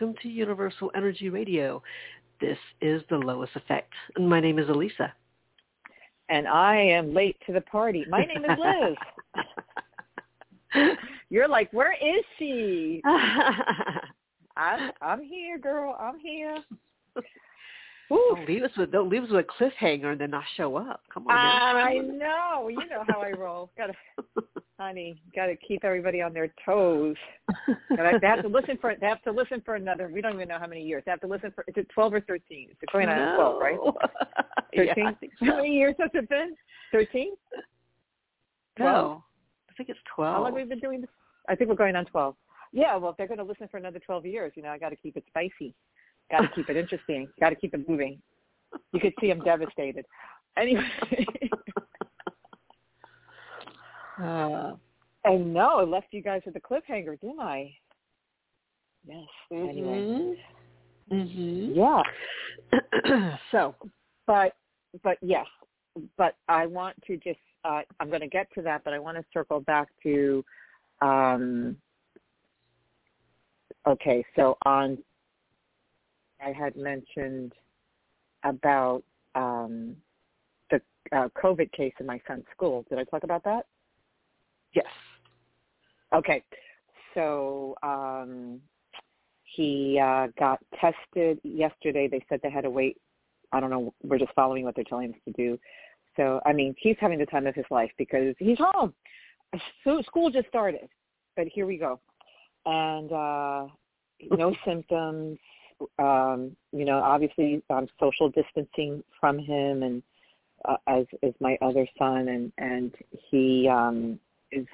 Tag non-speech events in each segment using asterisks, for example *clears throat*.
Welcome to Universal Energy Radio. This is the Lois Effect. And my name is Alyssa. And I am late to the party. My name is Liz. *laughs* You're like, where is she? *laughs* I'm, I'm here, girl. I'm here. Don't leave us with don't leave us with a cliffhanger and then not show up. Come on. Now. I know. You know how I roll. Gotta, honey, gotta keep everybody on their toes. they have to listen for. They have to listen for another. We don't even know how many years. They have to listen for. Is it twelve or thirteen? It's going on no. twelve, right? *laughs* Thirteen. yeah. How many years has it been? Thirteen. No, I think it's twelve. How long have we been doing this? I think we're going on twelve. Yeah, well, if they're going to listen for another twelve years, you know, I got to keep it spicy. Got to keep it interesting. Got to keep it moving. You could see him devastated. Anyway. *laughs* uh, and no, I left you guys with a cliffhanger, didn't I? Yes. Mm-hmm. Anyway. Mhm. Yeah. *clears throat* so, but but yes, but I want to just uh, I'm going to get to that, but I want to circle back to um, okay, so on I had mentioned about um, the uh, COVID case in my son's school. Did I talk about that? Yes. Okay. So um, he uh, got tested yesterday. They said they had to wait. I don't know. We're just following what they're telling us to do. So, I mean, he's having the time of his life because he's home. So school just started, but here we go. And uh, no *laughs* symptoms. Um, you know, obviously I'm social distancing from him and uh, as is my other son and and he um is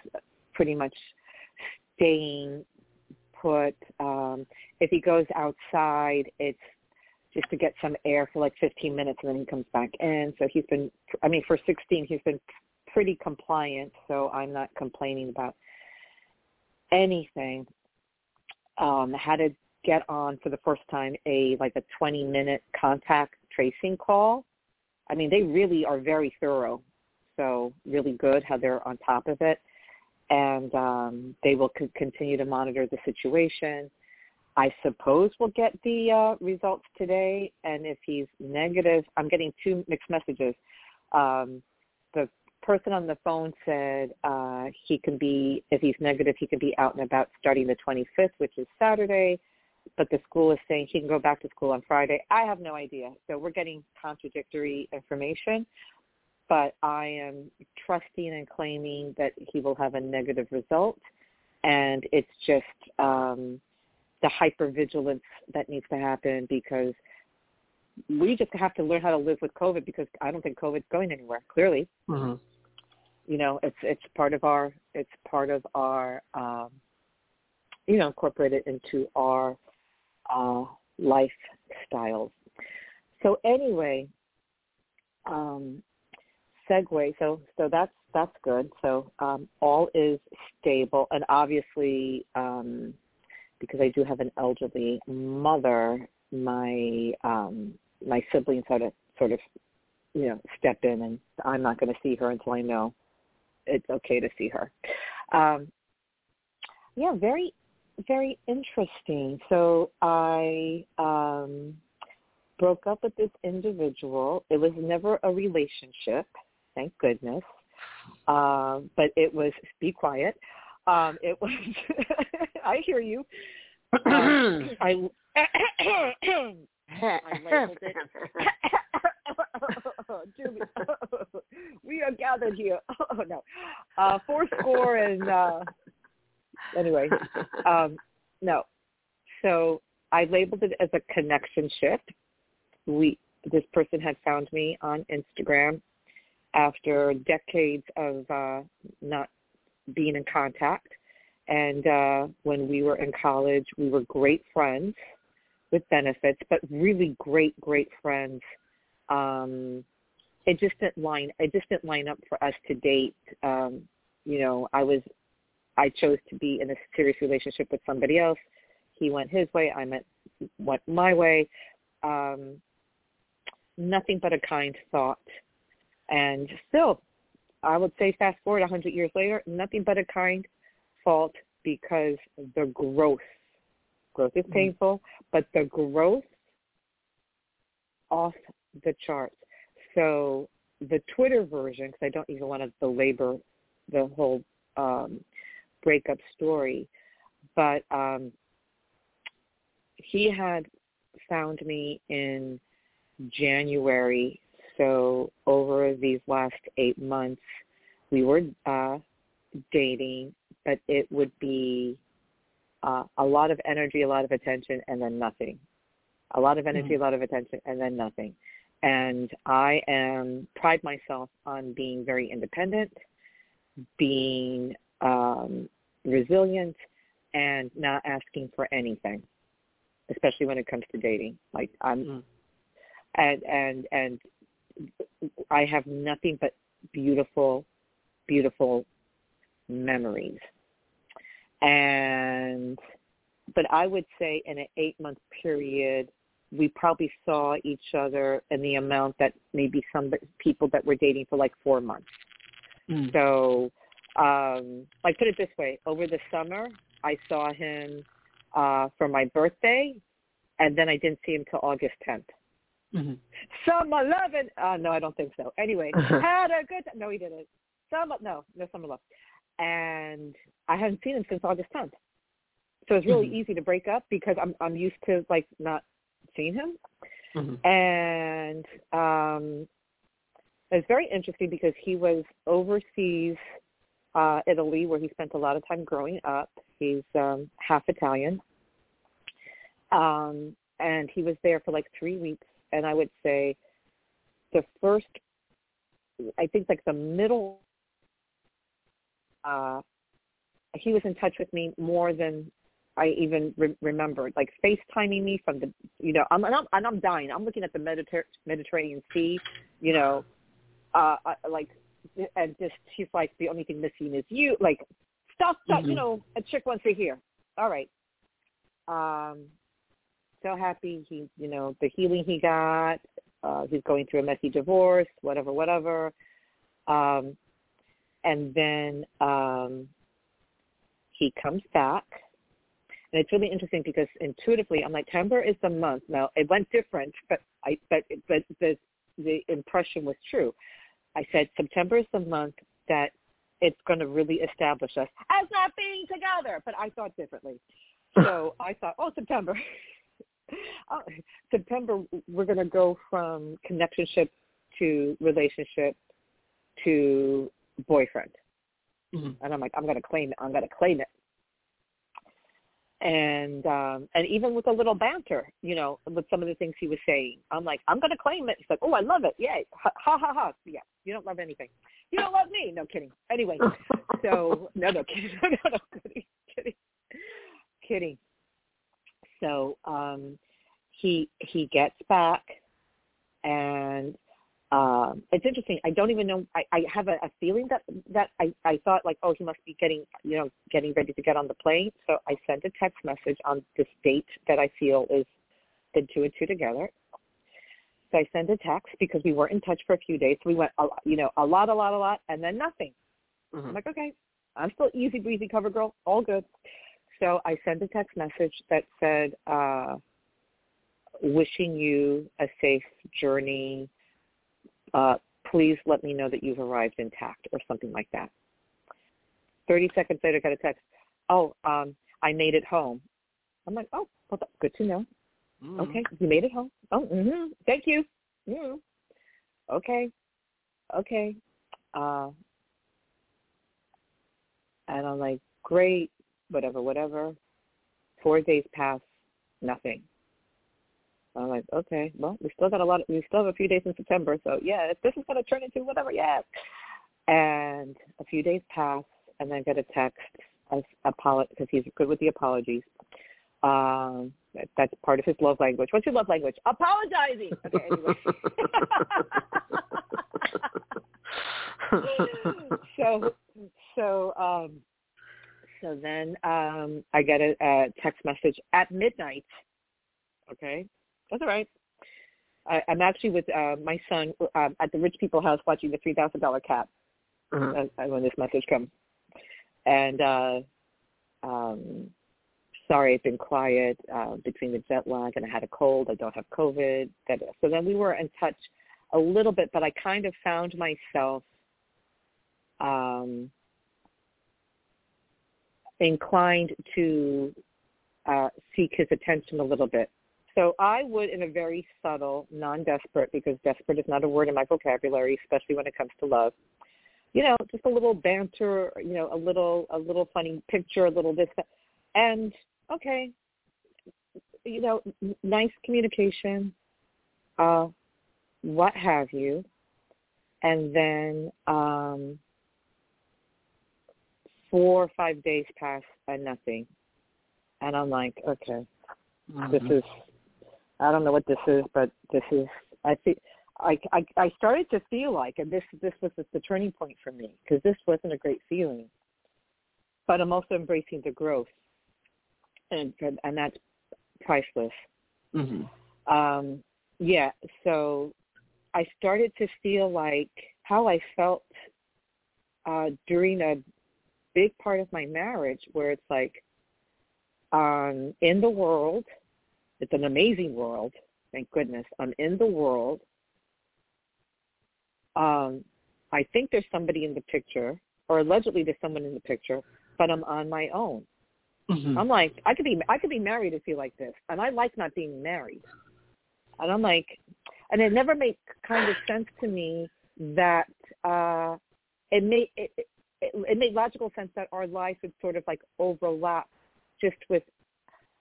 pretty much staying put. Um if he goes outside it's just to get some air for like 15 minutes and then he comes back in. So he's been i mean for 16 he's been pretty compliant so i'm not complaining about anything. Um had to get on for the first time a like a 20 minute contact tracing call. I mean they really are very thorough so really good how they're on top of it. And um they will continue to monitor the situation. I suppose we'll get the uh results today. And if he's negative i'm getting two mixed messages. Um the person on the phone said uh he can be if he's negative he can be out and about starting the 25th which is saturday. But the school is saying he can go back to school on Friday. I have no idea. So we're getting contradictory information, but I am trusting and claiming that he will have a negative result. And it's just um, the hypervigilance that needs to happen because we just have to learn how to live with COVID because I don't think COVID's going anywhere. Clearly, Mm-hmm. you know, it's it's part of our it's part of our um, you know incorporated into our uh, lifestyles. So anyway, um, segue. So so that's that's good. So um, all is stable, and obviously, um, because I do have an elderly mother, my um, my siblings sort of sort of you know step in, and I'm not going to see her until I know it's okay to see her. Um, yeah, very very interesting. So I um, broke up with this individual. It was never a relationship, thank goodness. Um, but it was be quiet. Um, it was. *laughs* I hear you. Um, I. *coughs* I *coughs* labeled *laughs* it. We are gathered here. *laughs* Oh no, uh, four score and uh, anyway, um, no. So I labeled it as a connection shift. We this person had found me on Instagram after decades of uh, not being in contact. And uh, when we were in college, we were great friends with benefits, but really great, great friends. Um, it just didn't line. It just didn't line up for us to date. Um, you know, I was I chose to be in a serious relationship with somebody else. He went his way. I went went my way. Um, nothing but a kind thought. And still, I would say fast forward 100 years later, nothing but a kind fault because the growth Growth is Mhm. painful, but the growth off the charts. So the Twitter version, because I don't even want to belabor the whole um, breakup story, but um, he had found me in January. So over these last eight months, we were uh, dating, but it would be uh, a lot of energy, a lot of attention, and then nothing. A lot of energy, Mhm. a lot of attention, and then nothing. And I am pride myself on being very independent, being um, resilient, and not asking for anything, especially when it comes to dating. Like I'm, Mm. and and and I have nothing but beautiful, beautiful memories. And but I would say in an eight month period, we probably saw each other in the amount that maybe some people that were dating for like four months. Mm. So, um, like put it this way: over the summer, I saw him uh, for my birthday, and then I didn't see him till August 10th. Mhm. Summer loving. Uh, no, I don't think so. Anyway, had a good. No, he didn't. Summer. No, no summer love. And I hadn't seen him since August 10th. So it's really Mhm. easy to break up because I'm I'm used to like not seeing him. Mhm. And um, it's very interesting because he was overseas, uh, Italy, where he spent a lot of time growing up. He's um, half Italian, um, and he was there for like three weeks. And I would say the first, I think like the middle, uh, he was in touch with me more than I even re- remembered, like FaceTiming me from the, you know, I'm and I'm, and I'm dying. I'm looking at the Mediter- Mediterranean Sea, you know, uh, uh, like, and just she's like the only thing missing is you, like stuff that you Mhm. know a chick wants to hear. All right, um, so happy he, you know, the healing he got. Uh, he's going through a messy divorce, whatever, whatever. Um, and then um, he comes back and it's really interesting because intuitively, I'm like, September is the month. Now it went different, but I but but the the impression was true. I said September is the month that it's going to really establish us as not being together. But I thought differently, *laughs* so I thought, oh, September. *laughs* oh, September, we're going to go from connectionship to relationship to boyfriend. Mhm. And I'm like, I'm going to claim it. I'm going to claim it. And um and even with a little banter you know with some of the things he was saying i'm like i'm going to claim it. He's like oh i love it. Yay. Ha ha ha ha. Yeah you don't love anything. You don't love me. No kidding. Anyway *laughs* so no no kidding. *laughs* No no no kidding. Kidding. Kidding so um he he gets back and um it's interesting i don't even know i i have a, a feeling that that i i thought like oh he must be getting you know getting ready to get on the plane so i sent a text message on this date that i feel is the two and two together so i sent a text because we were in touch for a few days So we went a, you know a lot a lot a lot and then nothing Mhm. I'm like, okay, I'm still easy breezy cover girl, all good. So I sent a text message that said, uh, wishing you a safe journey. Uh, please let me know that you've arrived intact or something like that. 30 seconds later, I got a text, oh, um, I made it home. I'm like, oh, well, that's good to know. Mhm. Okay, you made it home. Oh, mm-hmm. thank you. Mm-hmm. Okay, okay. Uh, and I'm like, great, whatever, whatever. Four days pass, nothing. I'm like, okay, well, we still got a lot. Of, we still have a few days in September, so yeah, if this is going to turn into whatever, yeah. And a few days pass, and then I get a text, as apolo- because he's good with the apologies. Um, that, that's part of his love language. What's your love language? Apologizing. Okay, anyway. *laughs* *laughs* so so um so then um I get a, a text message at midnight. Okay, that's all right. I, I'm actually with uh, my son uh, at the rich people house watching the three thousand dollar cat Mhm. uh, when this message comes, and uh um sorry, I've been quiet uh, between the jet lag and I had a cold. I don't have COVID. So then we were in touch a little bit, but I kind of found myself um, inclined to uh, seek his attention a little bit. So I would, in a very subtle, non-desperate, because desperate is not a word in my vocabulary, especially when it comes to love. You know, just a little banter, you know, a little, a little funny picture, a little this, and okay, you know, nice communication, uh, what have you, and then um, four or five days pass and nothing, and I'm like, okay, mm-hmm. this is I don't know what this is, but this is I think I, I I started to feel like, and this this was the turning point for me because this wasn't a great feeling, but I'm also embracing the growth, and and that's priceless. Mm-hmm. Um, yeah, so I started to feel like how I felt uh, during a big part of my marriage, where it's like um, in the world it's an amazing world. Thank goodness. I'm in the world. Um, I think there's somebody in the picture, or allegedly there's someone in the picture, but I'm on my own. Mm-hmm. I'm like, I could be, I could be married and feel like this, and I like not being married. And I'm like, and it never made kind of sense to me that uh, it made it, it, it it made logical sense that our lives would sort of like overlap, just with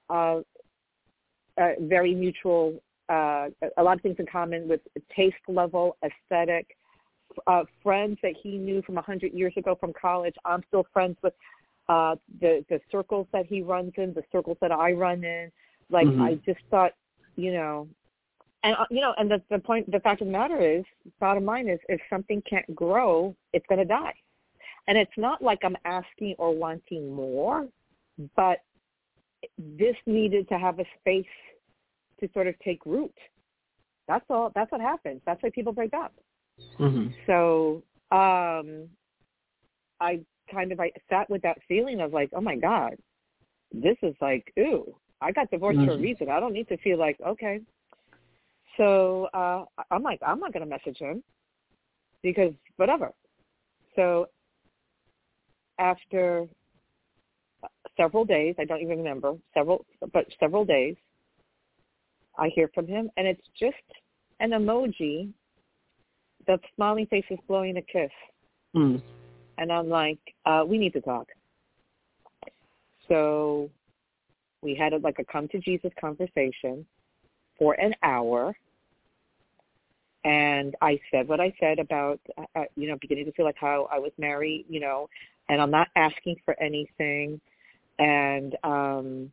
uh, uh, very mutual, uh, a lot of things in common with taste level, aesthetic, uh, friends that he knew from a hundred years ago from college. I'm still friends with uh, the the circles that he runs in, the circles that I run in. Like mm-hmm. I just thought, you know, and uh, you know, and the the point, the fact of the matter is, bottom line is, if something can't grow, it's going to die. And it's not like I'm asking or wanting more, but this needed to have a space to sort of take root. That's all. That's what happens. That's why people break up. Mm-hmm. So um, I kind of I sat with that feeling of like, oh my god, this is like, ooh, I got divorced mm-hmm. for a mm-hmm. reason. I don't need to feel like okay. So uh, I'm like, I'm not going to message him because whatever. So after several days. I don't even remember several, but several days. I hear from him, and it's just an emoji. The smiling face is blowing a kiss, mm. and I'm like, uh, we need to talk. So we had a, like a come to Jesus conversation for an hour and I said what I said about uh, uh, you know beginning to feel like how I was married, you know, and I'm not asking for anything and um,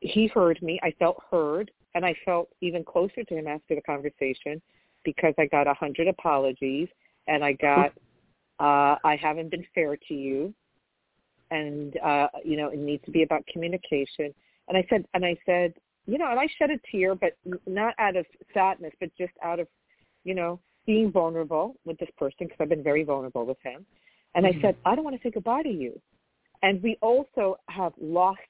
he heard me. I felt heard, and I felt even closer to him after the conversation because I got a hundred apologies, and I got uh, I haven't been fair to you, and uh, you know it needs to be about communication. And I said, and I said, you know, and I shed a tear, but not out of sadness, but just out of, you know, being vulnerable with this person because I've been very vulnerable with him. And mm-hmm. I said, I don't want to say goodbye to you. And we also have lost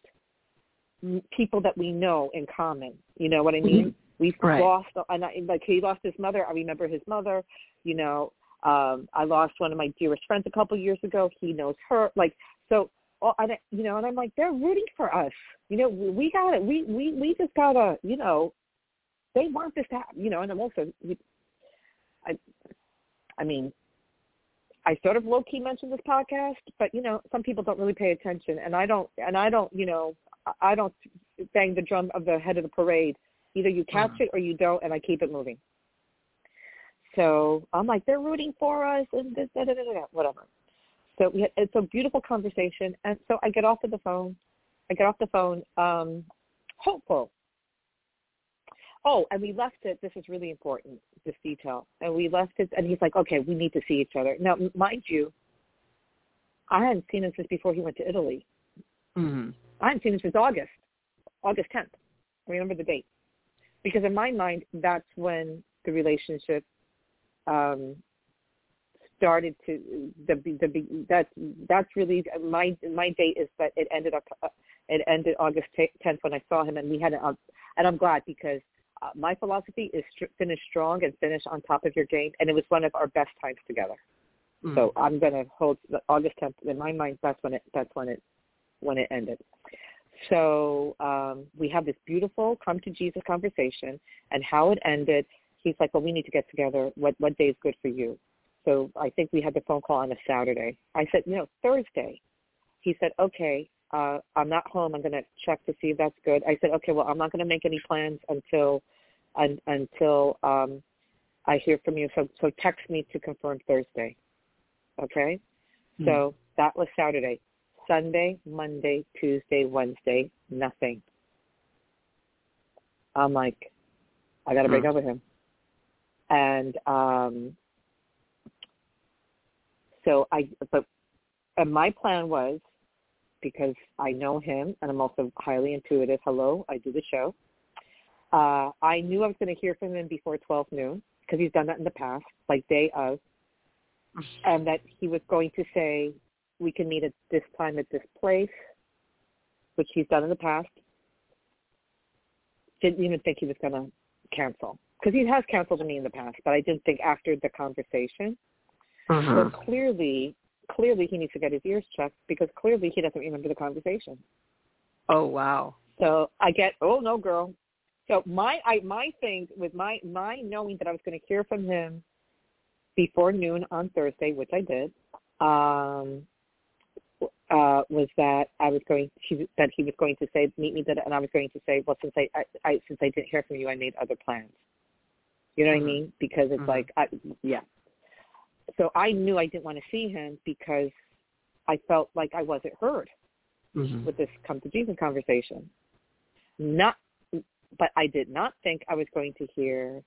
people that we know in common. You know what I mean? Mm-hmm. We've right. lost, and I, like he lost his mother. I remember his mother. You know, um, I lost one of my dearest friends a couple of years ago. He knows her. Like so, oh, and, you know, and I'm like, they're rooting for us. You know, we got it. We we we just gotta, you know, they want this to happen. You know, and I'm also, I, I mean, I sort of low key mentioned this podcast, but you know, some people don't really pay attention, and I don't, and I don't, you know, I don't bang the drum of the head of the parade. Either you catch mm-hmm. it or you don't, and I keep it moving. So I'm like, they're rooting for us, and this, da, da, da, da, whatever. So we had, it's a beautiful conversation, and so I get off of the phone. I get off the phone, um, hopeful. Oh, and we left it. This is really important this detail. And we left it, and he's like, okay, we need to see each other. Now, mind you, I hadn't seen him since before he went to Italy. Mm-hmm. I hadn't seen him since August, August 10th. I remember the date. Because in my mind, that's when the relationship um, started to the the that's that's really my my date is that it ended up uh, it ended August 10th when I saw him and we had a, and I'm glad because my philosophy is finish strong and finish on top of your game and it was one of our best times together. Mm. So I'm going to hold the August 10th in my mind that's when it that's when it when it ended. So um, we have this beautiful come to Jesus conversation and how it ended. He's like, well, we need to get together. What what day is good for you? So I think we had the phone call on a Saturday. I said, "No, Thursday. He said, okay, uh, I'm not home. I'm going to check to see if that's good. I said, okay, well, I'm not going to make any plans until un, until um, I hear from you. So so text me to confirm Thursday. Okay. Hmm. So that was Saturday. Sunday, Monday, Tuesday, Wednesday, nothing. I'm like, I got to break hmm. up with him. And um so I, but and my plan was because I know him and I'm also highly intuitive. Hello, I do the show. Uh, I knew I was going to hear from him before 12 noon because he's done that in the past, like day of, and that he was going to say, we can meet at this time at this place, which he's done in the past. Didn't even think he was going to cancel because he has canceled me in the past, but I didn't think after the conversation uh-huh. So clearly, clearly he needs to get his ears checked because clearly he doesn't remember the conversation. Oh wow. So I get, oh no, girl. So my I my thing with my my knowing that I was going to hear from him before noon on Thursday, which I did, um, uh, was that I was going to, that he was going to say meet me that, and I was going to say, well, since I, I, I since I didn't hear from you, I made other plans. You know mm-hmm. what I mm-hmm. mean? Because it's mm-hmm. like, I, yeah so I knew I didn't want to see him because I felt like I wasn't heard mm-hmm. with this come to Jesus conversation. Not, but I did not think I was going to hear,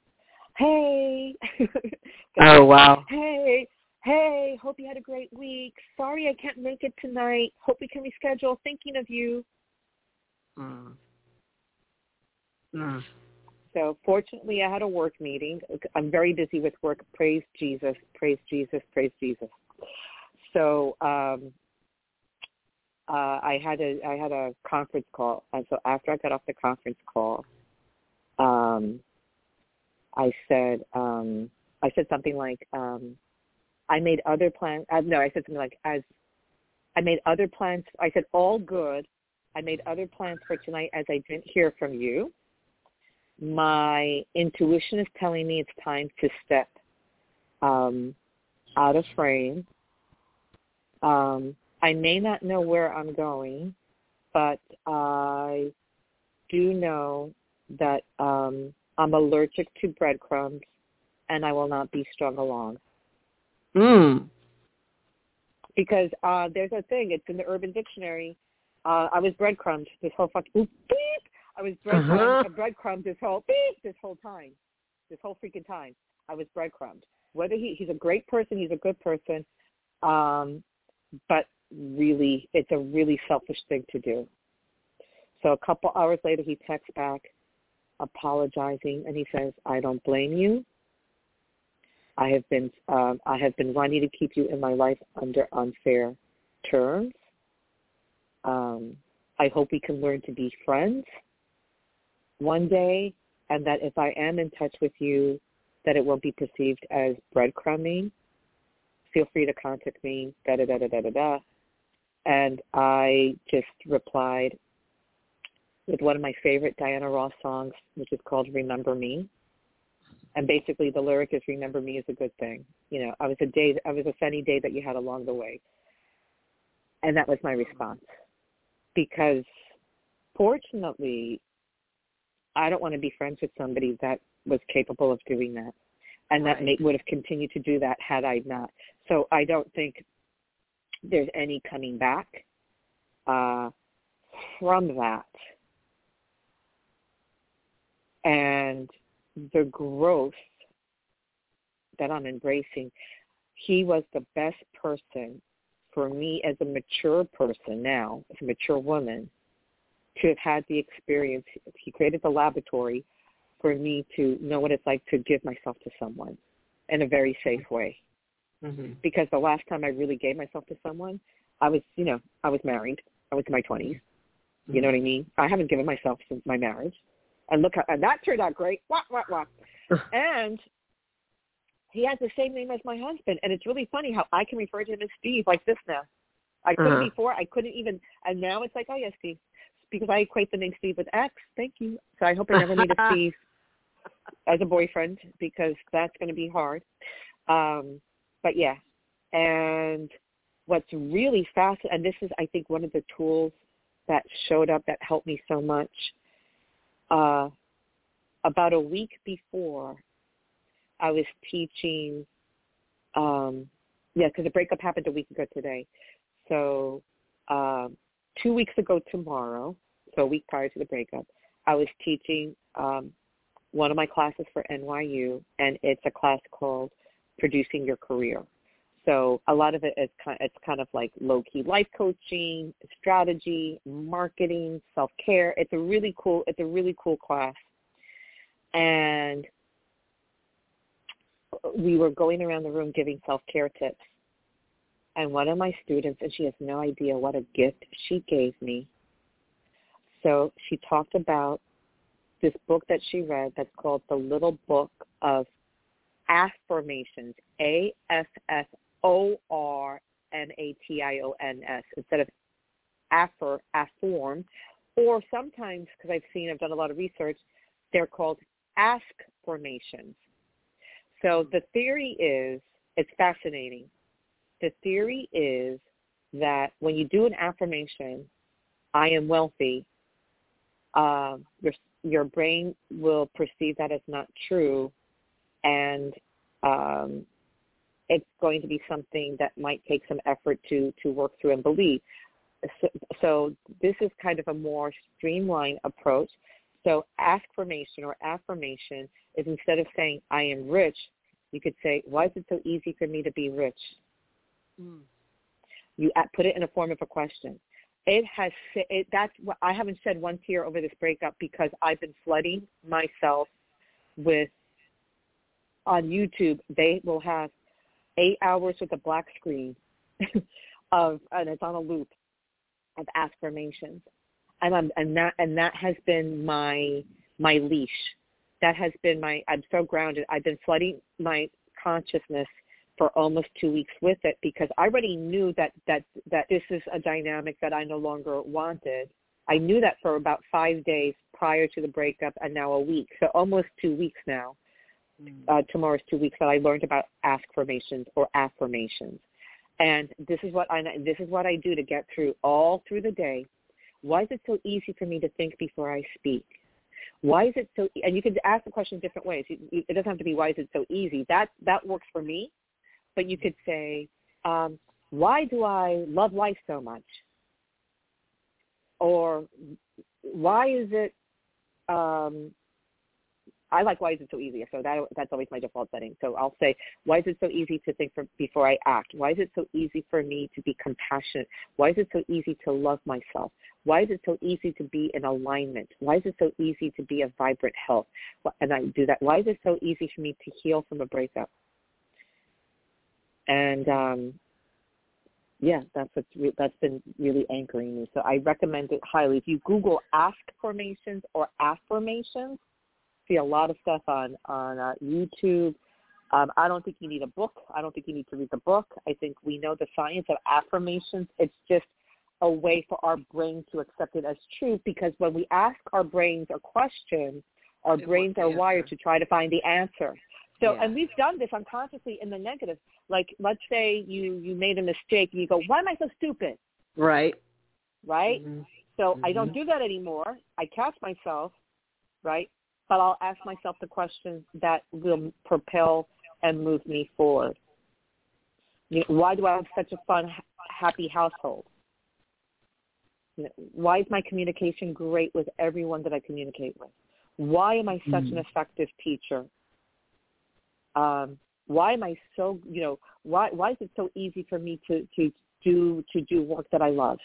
"Hey, *laughs* oh wow, hey, hey, hope you had a great week. Sorry I can't make it tonight. Hope we can reschedule. Thinking of you." Mm. Mm. So fortunately, I had a work meeting. I'm very busy with work. Praise Jesus, praise Jesus, praise Jesus. So um, uh, I had a I had a conference call, and so after I got off the conference call, um, I said um, I said something like um, I made other plans. Uh, no, I said something like as I made other plans. I said all good. I made other plans for tonight as I didn't hear from you my intuition is telling me it's time to step um, out of frame. Um, I may not know where I'm going, but I do know that um, I'm allergic to breadcrumbs and I will not be strung along. Mm. Because uh, there's a thing, it's in the Urban Dictionary. Uh, I was breadcrumbed this whole fucking, beep, I was breadcrumbed, uh-huh. breadcrumbed this whole beep, this whole time, this whole freaking time. I was breadcrumbed. Whether he he's a great person, he's a good person, um, but really, it's a really selfish thing to do. So a couple hours later, he texts back, apologizing, and he says, "I don't blame you. I have been um, I have been wanting to keep you in my life under unfair terms. Um, I hope we can learn to be friends one day and that if I am in touch with you, that it won't be perceived as breadcrumbing. Feel free to contact me, da da da da da da da. And I just replied with one of my favorite Diana Ross songs, which is called Remember Me. And basically the lyric is remember me is a good thing. You know, I was a day I was a sunny day that you had along the way. And that was my response. Because fortunately I don't want to be friends with somebody that was capable of doing that, and that may, would have continued to do that had I not. So I don't think there's any coming back uh, from that, and the growth that I'm embracing. He was the best person for me as a mature person now, as a mature woman, to have had the experience. He created the laboratory for me to know what it's like to give myself to someone in a very safe way. mm-hmm. because the last time I really gave myself to someone, I was, you know, I was married. I was in my 20s. Mm-hmm. You know what I mean? I haven't given myself since my marriage. And look, how, and that turned out great. Wah, wah, wah. and he has the same name as my husband. And it's really funny how I can refer to him as Steve like this now. I couldn't Uh-huh. before. I couldn't even. And now it's like, oh, yes, Steve. Because I equate the name Steve with X. Thank you. So I hope I never meet a *laughs* Steve as a boyfriend because that's going to be hard. Um, but yeah, and what's really fast, and this is, I think, one of the tools that showed up that helped me so much. Uh, about a week before, I was teaching. Um, yeah, because the breakup happened a week ago today. So um, two weeks ago tomorrow, so a week prior to the breakup, I was teaching um, one of my classes for NYU, and it's a class called Producing Your Career. So a lot of it is kind, it's kind of like low key life coaching, strategy, marketing, self care. It's a really cool it's a really cool class, and we were going around the room giving self care tips. And one of my students, and she has no idea what a gift she gave me. So she talked about this book that she read that's called The Little Book of Affirmations, A F F O R M A T I O N S, instead of affer, afform, or sometimes, because I've seen, I've done a lot of research, they're called ask formations. So the theory is, it's fascinating. The theory is that when you do an affirmation, I am wealthy, uh, your your brain will perceive that as not true, and um, it's going to be something that might take some effort to to work through and believe. So, so this is kind of a more streamlined approach. So affirmation or affirmation is instead of saying I am rich, you could say, why is it so easy for me to be rich? Mm. You put it in a form of a question. It has it, that's what I haven't shed one tear over this breakup because I've been flooding myself with on YouTube. They will have eight hours with a black screen *laughs* of and it's on a loop of affirmations, and I'm and that and that has been my my leash. That has been my. I'm so grounded. I've been flooding my consciousness for almost two weeks with it because I already knew that that that this is a dynamic that I no longer wanted. I knew that for about five days prior to the breakup, and now a week. So almost two weeks now. Uh, tomorrow's two weeks that I learned about afformations or affirmations, and this is what I this is what I do to get through all through the day. Why is it so easy for me to think before I speak? Why is it so? And you can ask the question different ways. It doesn't have to be why is it so easy. That that works for me but you could say, um, why do I love life so much? Or why is it, um, I like why is it so easy? So that that's always my default setting. So I'll say, why is it so easy to think for, before I act? Why is it so easy for me to be compassionate? Why is it so easy to love myself? Why is it so easy to be in alignment? Why is it so easy to be a vibrant health? And I do that. Why is it so easy for me to heal from a breakup? and um, yeah, that's what's re- that's been really anchoring me. So I recommend it highly. If you Google ask formations or afformations, see a lot of stuff on on uh, YouTube. Um, I don't think you need a book. I don't think you need to read the book. I think we know the science of affirmations. It's just a way for our brain to accept it as truth because when we ask our brains a question, our It brains are wired to try to find the answer. So, Yeah. and we've done this unconsciously in the negative. Like, let's say you you made a mistake, and you go, "Why am I so stupid?" Right. Right? Mhm. So I Mhm. don't do that anymore. I catch myself, right? But I'll ask myself the questions that will propel and move me forward. You know, why do I have such a fun, happy household? You know, why is my communication great with everyone that I communicate with? Why am I such an Mm. effective teacher? Um, why am I so you know why why is it so easy for me to to do to do work that I love?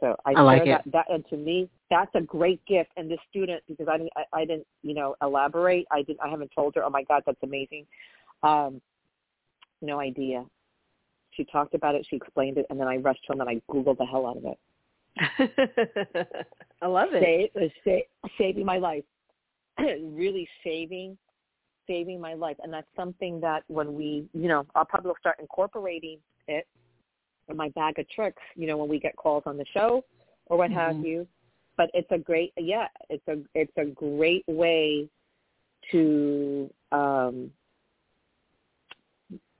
So I, I like that, that, and to me, that's a great gift. And this student, because I didn't, I, I didn't, you know, elaborate. I didn't, I haven't told her. Oh my God, that's amazing. Um, no idea. She talked about it, she explained it, and then I rushed home and I Googled the hell out of it. *laughs* I love it. Save, uh, saving my life. *clears throat* really saving saving my life. And that's something that when we, you know, I'll probably start incorporating it my bag of tricks, you know, when we get calls on the show or what mm-hmm. have you. But it's a great, yeah, it's a, it's a great way to, um,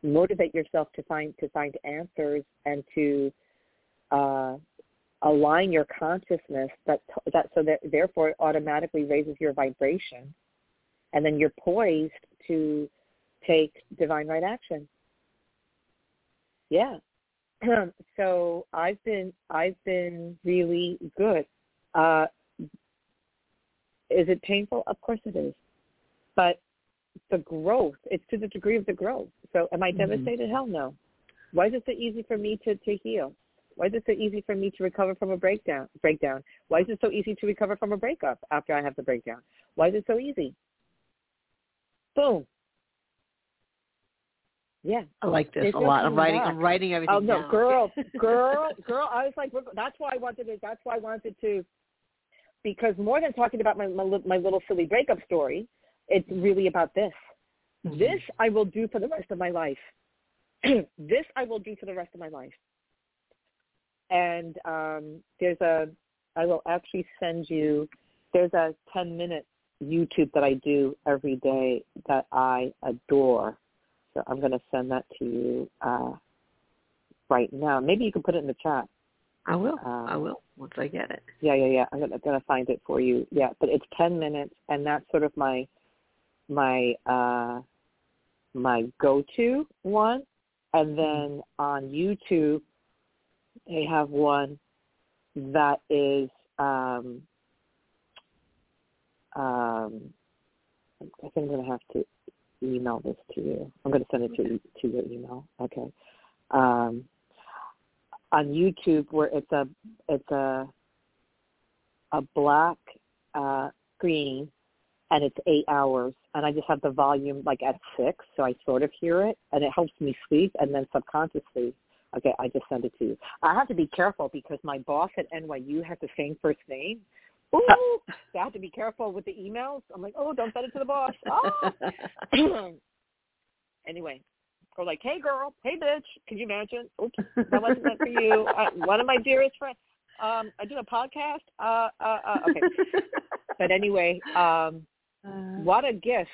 motivate yourself to find, to find answers and to, uh, align your consciousness that that so that therefore it automatically raises your vibration and then you're poised to take divine right action yeah *clears throat* so i've been i've been really good uh is it painful of course it is but the growth it's to the degree of the growth so am i mm-hmm. devastated hell no why is it so easy for me to to heal why is it so easy for me to recover from a breakdown? Breakdown. Why is it so easy to recover from a breakup after I have the breakdown? Why is it so easy? Boom. Yeah, I like this a lot. I'm writing. I'm writing everything. Oh no, down. girl, *laughs* girl, girl. I was like, that's why I wanted to. That's why I wanted to, because more than talking about my my, my little silly breakup story, it's really about this. Mm-hmm. This I will do for the rest of my life. *clears throat* this I will do for the rest of my life and um, there's a I will actually send you there's a 10 minute YouTube that I do every day that I adore. So I'm going to send that to you uh, right now. Maybe you can put it in the chat. I will. Um, I will once I get it. Yeah, yeah, yeah. I'm gonna, gonna find it for you. Yeah, but it's 10 minutes, and that's sort of my my uh, my go-to one. And then on YouTube, they have one that is um, um, I think I'm going to have to email this to you. I'm going to send it to to your email. Okay. Um, on YouTube, where it's a it's a a black uh, screen, and it's eight hours, and I just have the volume like at six, so I sort of hear it, and it helps me sleep, and then subconsciously Okay, I just send it to you. I have to be careful because my boss at NYU has the same first name. Ooh, so I have to be careful with the emails. I'm like, oh, don't send it to the boss. *laughs* Oh. *clears throat* anyway, or like, hey girl, hey bitch, can you imagine? Oops, that wasn't meant for you. Uh, one of my dearest friends. Um, I do a podcast. Uh, uh, uh, okay. *laughs* but anyway, um, uh. what a gift.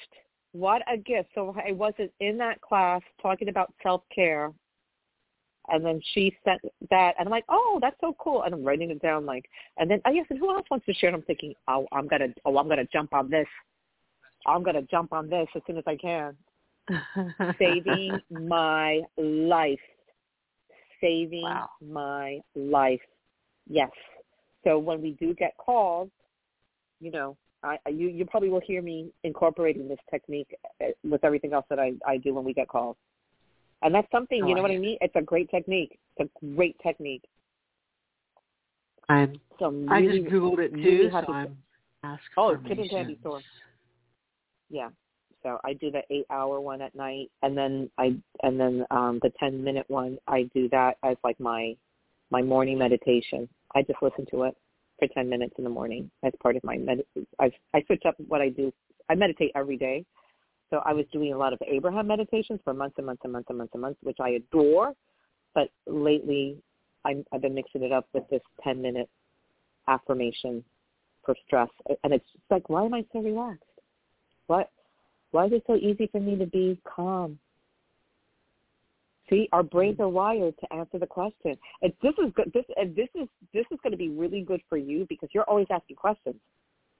What a gift. So I wasn't in that class talking about self-care and then she sent that, and I'm like, oh, that's so cool. And I'm writing it down, like, and then I and who else wants to share? And I'm thinking, oh, I'm gonna, oh, I'm gonna jump on this. I'm gonna jump on this as soon as I can. Saving *laughs* my life. Saving wow. my life. Yes. So when we do get calls, you know, I, you you probably will hear me incorporating this technique uh, with everything else that I I do when we get calls. And that's something, you know what I mean? It's a great technique. It's a great technique. I'm, so really, I just Googled it too, really so I'm Oh, and Candy Store. Yeah. So I do the eight hour one at night and then I and then um the ten minute one I do that as like my my morning meditation. I just listen to it for ten minutes in the morning as part of my med I I switch up what I do. I meditate every day so I was doing a lot of Abraham meditations for months and months and months and months and months, which I adore. But lately, I'm, I've been mixing it up with this 10-minute affirmation for stress. And it's like, why am I so relaxed? What? Why is it so easy for me to be calm? See, our brains are wired to answer the question. And this is good. This and this is this is going to be really good for you because you're always asking questions.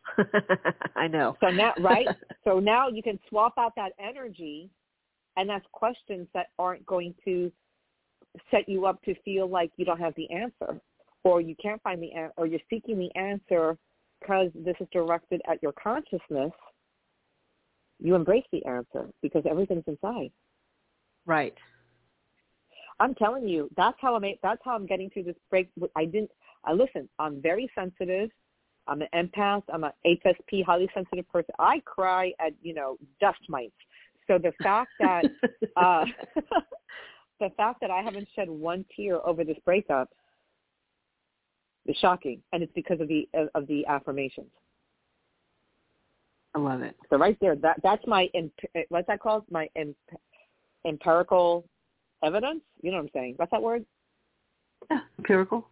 *laughs* I know. So now, right? *laughs* so now you can swap out that energy and ask questions that aren't going to set you up to feel like you don't have the answer or you can't find the answer or you're seeking the answer because this is directed at your consciousness. You embrace the answer because everything's inside. Right. I'm telling you, that's how I'm. That's how I'm getting through this break. I didn't. I listen. I'm very sensitive. I'm an empath. I'm an HSP, highly sensitive person. I cry at, you know, dust mites. So the fact that *laughs* uh, *laughs* the fact that I haven't shed one tear over this breakup is shocking, and it's because of the of, of the afformations. I love it. So right there, that that's my imp- what's that called? My imp- empirical evidence. You know what I'm saying? What's that word? Yeah, empirical.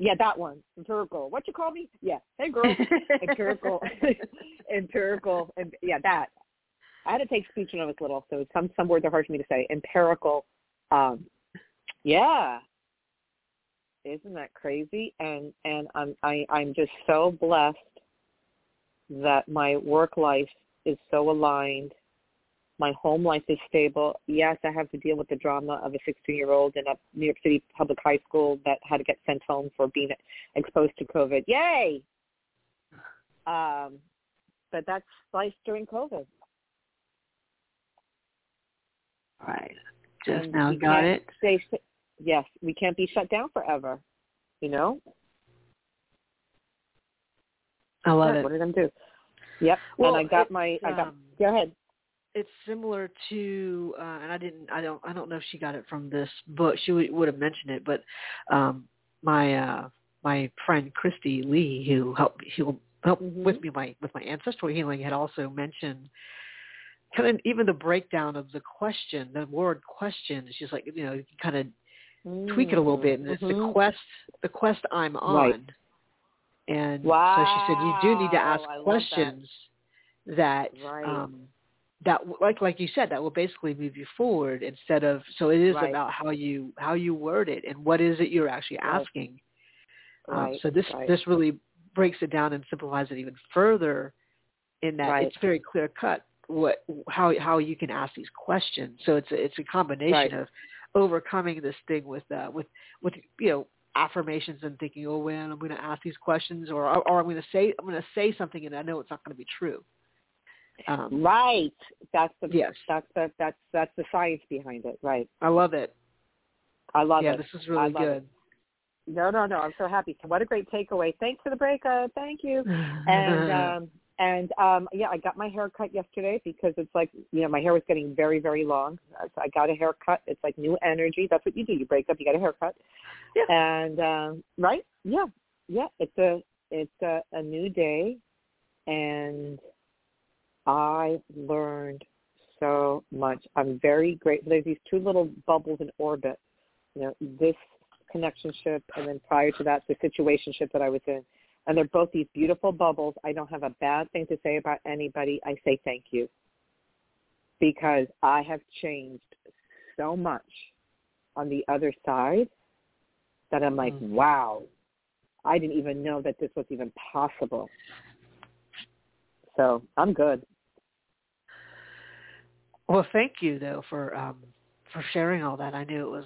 Yeah, that one. Empirical. What you call me? Yeah. Hey, girl. *laughs* empirical. *laughs* empirical. And yeah, that. I had to take speech when I was little, so some some words are hard for me to say. Empirical. Um, yeah. Isn't that crazy? And and I'm I I'm just so blessed that my work life is so aligned. My home life is stable. Yes, I have to deal with the drama of a 16-year-old in a New York City public high school that had to get sent home for being exposed to COVID. Yay! Um, but that's life during COVID. Right. Just and now got it. Stay, yes, we can't be shut down forever. You know. I love it. What are going to do? Yep. Well, and I got my. I got. Um, go ahead. It's similar to, uh, and I didn't. I don't. I don't know if she got it from this book. She would, would have mentioned it, but um, my uh, my friend Christy Lee, who helped, who helped mm-hmm. with me my with my ancestral healing, had also mentioned kind of even the breakdown of the question, the word question. She's like, you know, you kind of mm-hmm. tweak it a little bit, and it's the Mm-hmm. quest, the quest I'm on. Right. And Wow. so she said, you do need to ask I questions that, Right. um, that like like you said, that will basically move you forward instead of. So it is Right. about how you how you word it and what is it you're actually asking. Right. Um, so this right. this really breaks it down and simplifies it even further, in that it's very clear cut what how how you can ask these questions. So it's a, it's a combination of overcoming this thing with uh, with with you know affirmations and thinking, oh well, I'm going to ask these questions, or or I'm going to say I'm going to say something and I know it's not going to be true. Um, Right. That's the Yes. that's the that's that's the science behind it. Right. I love it. I love yeah, it. this is really good. No, no, no. I'm so happy. What a great takeaway. Thanks for the breakup. Thank you. And *laughs* um and um yeah, I got my hair cut yesterday because it's like you know my hair was getting very very long. Uh, So I got a haircut. It's like new energy. That's what you do. You break up. You get a haircut. Yeah. And um right? Yeah. Yeah. It's a it's a, a new day, and I learned so much. I'm very grateful. There's these two little bubbles in orbit. You know, this connectionship, and then prior to that, the situationship that I was in. And they're both these beautiful bubbles. I don't have a bad thing to say about anybody. I say thank you because I have changed so much on the other side that I'm like, Mm. wow, I didn't even know that this was even possible. So I'm good. Well, thank you though for um for sharing all that. I knew it was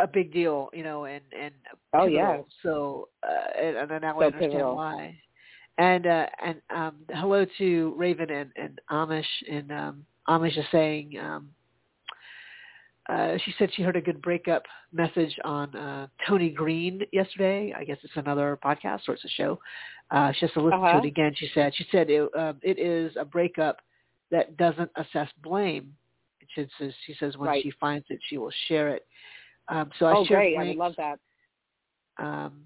a big deal, you know, and and Oh, yeah. So uh, and, and now So I understand pivotal. why. And uh and um hello to Raven and, and Amish and um Amish is saying um uh, she said she heard a good breakup message on uh, Tony Green yesterday. I guess it's another podcast or it's a show. Uh, she has to listen Uh-huh. to it again. She said she said it, um, it is a breakup that doesn't assess blame. She says she says when Right. she finds it, she will share it. Um, so I oh, shared great. I would love that. Um,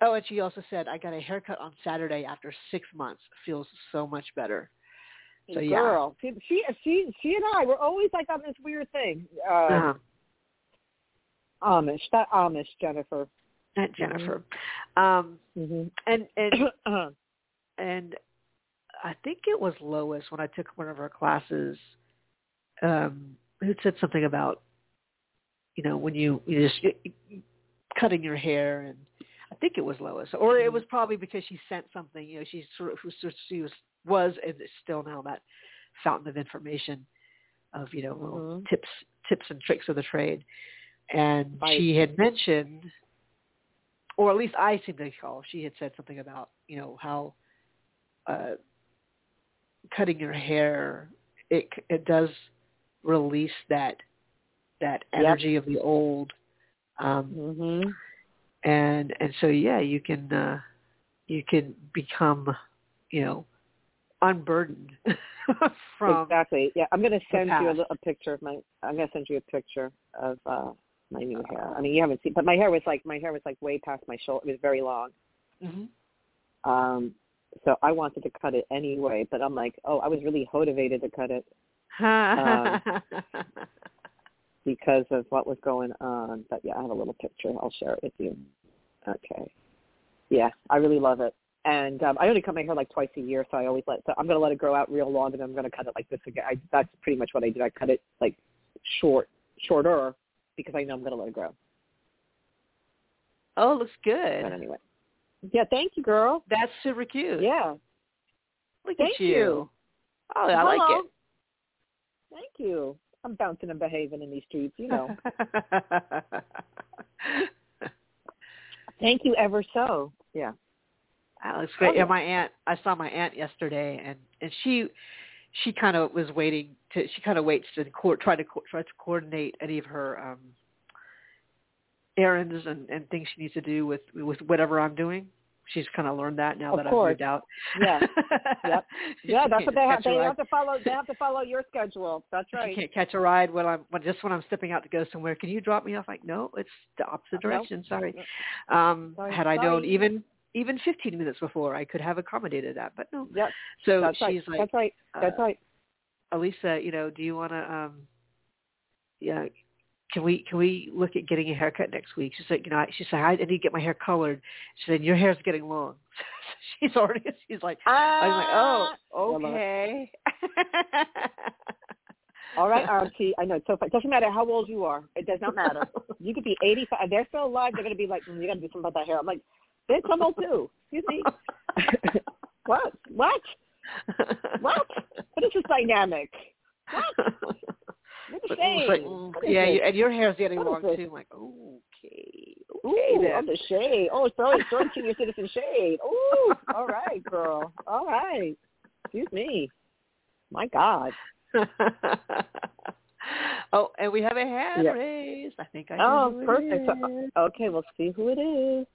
oh, and she also said I got a haircut on Saturday after six months. Feels so much better. So, yeah. Girl, she, she, she, she and I were always like on this weird thing. Uh, Uh, Amish, that Amish, Jennifer. and Jennifer. Um, hmm and and uh-huh. *clears throat* and I think it was Lois when I took one of her classes um, who said something about you know when you you just cutting your hair and I think it was Lois or it was probably because she sent something you know she sort of she was was and is still now that fountain of information of you know little Mhm. tips tips and tricks of the trade and Right. she had mentioned or at least I seem to recall she had said something about you know how uh, cutting your hair it it does release that that Yep. energy of the old um hmm and and so yeah you can uh you can become you know unburdened *laughs* from exactly. Yeah, I'm going to send you a, a picture of my. I'm going to send you a picture of uh my new hair. I mean, you haven't seen, but my hair was like my hair was like way past my shoulder. It was very long. hmm Um, so I wanted to cut it anyway, but I'm like, oh, I was really motivated to cut it Um, *laughs* because of what was going on. But yeah, I have a little picture. I'll share it with you. Okay. Yeah, I really love it. And um, I only cut my hair like twice a year, so I always let. So I'm gonna let it grow out real long, and then I'm gonna cut it like this again. I, that's pretty much what I did. I cut it like short, shorter, because I know I'm gonna let it grow. oh, it looks good. But anyway, yeah. Thank you, girl. That's super cute. Yeah. Look Thank at you. you. Oh, I like it. Thank you. I'm bouncing and behaving in these streets, you know. *laughs* Thank you ever so. Yeah. That looks great. Oh, yeah, yeah. my aunt. I saw my aunt yesterday, and and she she kind of was waiting to. She kind of waits to co- try to co- try to coordinate any of her um errands and and things she needs to do with with whatever I'm doing. She's kind of learned that now Of that course. I've moved out. Yeah. *laughs* Yep. Yeah, that's what they have. They have to follow. They have to follow your schedule. That's right. right. can't catch a ride when I'm when just when I'm stepping out to go somewhere. Can you drop me off? Like, no, it's the opposite No. direction. Sorry. Um, Sorry. had I known Sorry. even even 15 minutes before, I could have accommodated that. But no. Yep. So That's right. she's like, That's right. That's uh, right. Alyssa, you know, do you want to, um, yeah, can we can we look at getting a haircut next week? She's like, you know, I, she said I need to get my hair colored. She said your hair's getting long. *laughs* she's already, she's like, I'm like, oh, Well, uh, okay. *laughs* All right, Auntie. I know it's so funny. It doesn't matter how old you are. It does not matter. *laughs* You could be 85. They're still alive. They're going to be like, mm, you got to do something about that hair. I'm like, bitch, I'm old too. Excuse me. what? What? What? What is this dynamic? What? *laughs* What But a it was like, mm, yeah, you, and your hair's getting What is long too. I'm like, okay, okay Ooh, then. on the shade. Oh, sorry, sorry, senior citizen shade. Ooh, all right, girl. All right. Excuse me. My God. *laughs* oh, and we have a hand Yeah. raised. I think I Oh, know who it perfect. is. Okay, we'll see who it is.